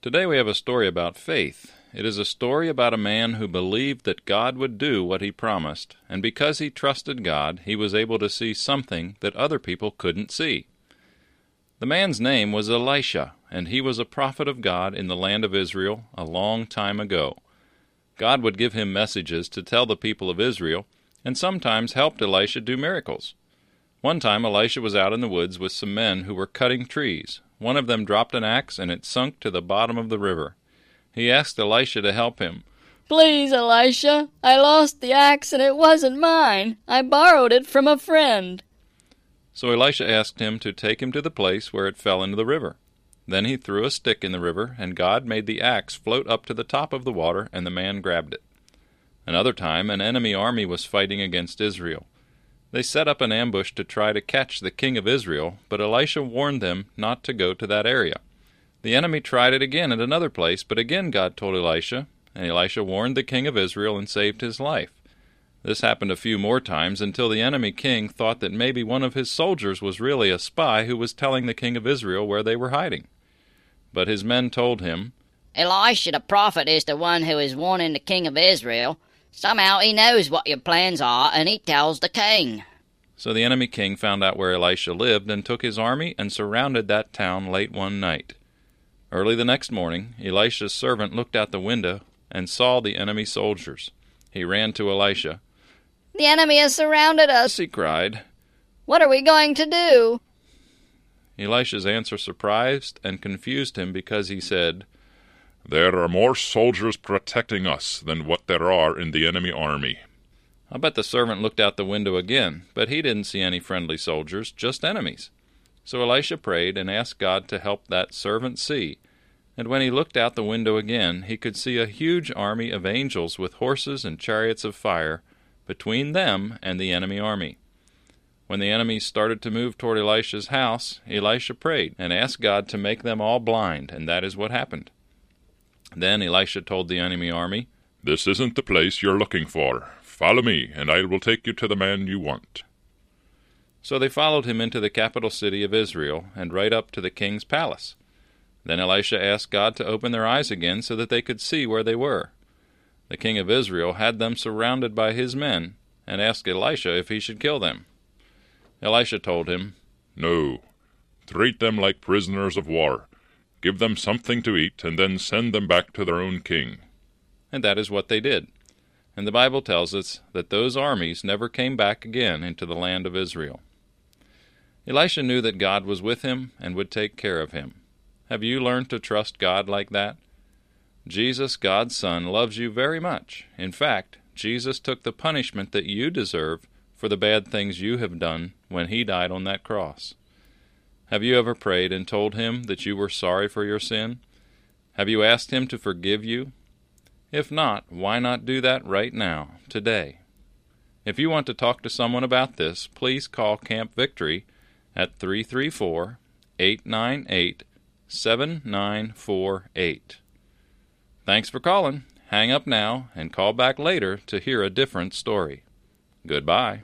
Today we have a story about faith. It is a story about a man who believed that God would do what he promised, and because he trusted God, he was able to see something that other people couldn't see. The man's name was Elisha, and he was a prophet of God in the land of Israel a long time ago. God would give him messages to tell the people of Israel, and sometimes helped Elisha do miracles. One time Elisha was out in the woods with some men who were cutting trees. One of them dropped an axe, and it sunk to the bottom of the river. He asked Elisha to help him. Please, Elisha, I lost the axe and it wasn't mine. I borrowed it from a friend. So Elisha asked him to take him to the place where it fell into the river. Then he threw a stick in the river, and God made the axe float up to the top of the water, and the man grabbed it. Another time, an enemy army was fighting against Israel. They set up an ambush to try to catch the king of Israel, but Elisha warned them not to go to that area. The enemy tried it again at another place, but again God told Elisha, and Elisha warned the king of Israel and saved his life. This happened a few more times until the enemy king thought that maybe one of his soldiers was really a spy who was telling the king of Israel where they were hiding. But his men told him, Elisha the prophet is the one who is warning the king of Israel. Somehow he knows what your plans are, and he tells the king. So the enemy king found out where Elisha lived and took his army and surrounded that town late one night. Early the next morning, Elisha's servant looked out the window and saw the enemy soldiers. He ran to Elisha. The enemy has surrounded us, he cried. What are we going to do? Elisha's answer surprised and confused him because he said, there are more soldiers protecting us than what there are in the enemy army. I bet the servant looked out the window again, but he didn't see any friendly soldiers, just enemies. So Elisha prayed and asked God to help that servant see. And when he looked out the window again, he could see a huge army of angels with horses and chariots of fire between them and the enemy army. When the enemies started to move toward Elisha's house, Elisha prayed and asked God to make them all blind, and that is what happened. Then Elisha told the enemy army, This isn't the place you're looking for. Follow me, and I will take you to the man you want. So they followed him into the capital city of Israel, and right up to the king's palace. Then Elisha asked God to open their eyes again so that they could see where they were. The king of Israel had them surrounded by his men, and asked Elisha if he should kill them. Elisha told him, No. Treat them like prisoners of war give them something to eat, and then send them back to their own king. And that is what they did. And the Bible tells us that those armies never came back again into the land of Israel. Elisha knew that God was with him and would take care of him. Have you learned to trust God like that? Jesus, God's Son, loves you very much. In fact, Jesus took the punishment that you deserve for the bad things you have done when he died on that cross. Have you ever prayed and told Him that you were sorry for your sin? Have you asked Him to forgive you? If not, why not do that right now, today? If you want to talk to someone about this, please call Camp Victory at 334 898 7948. Thanks for calling. Hang up now and call back later to hear a different story. Goodbye.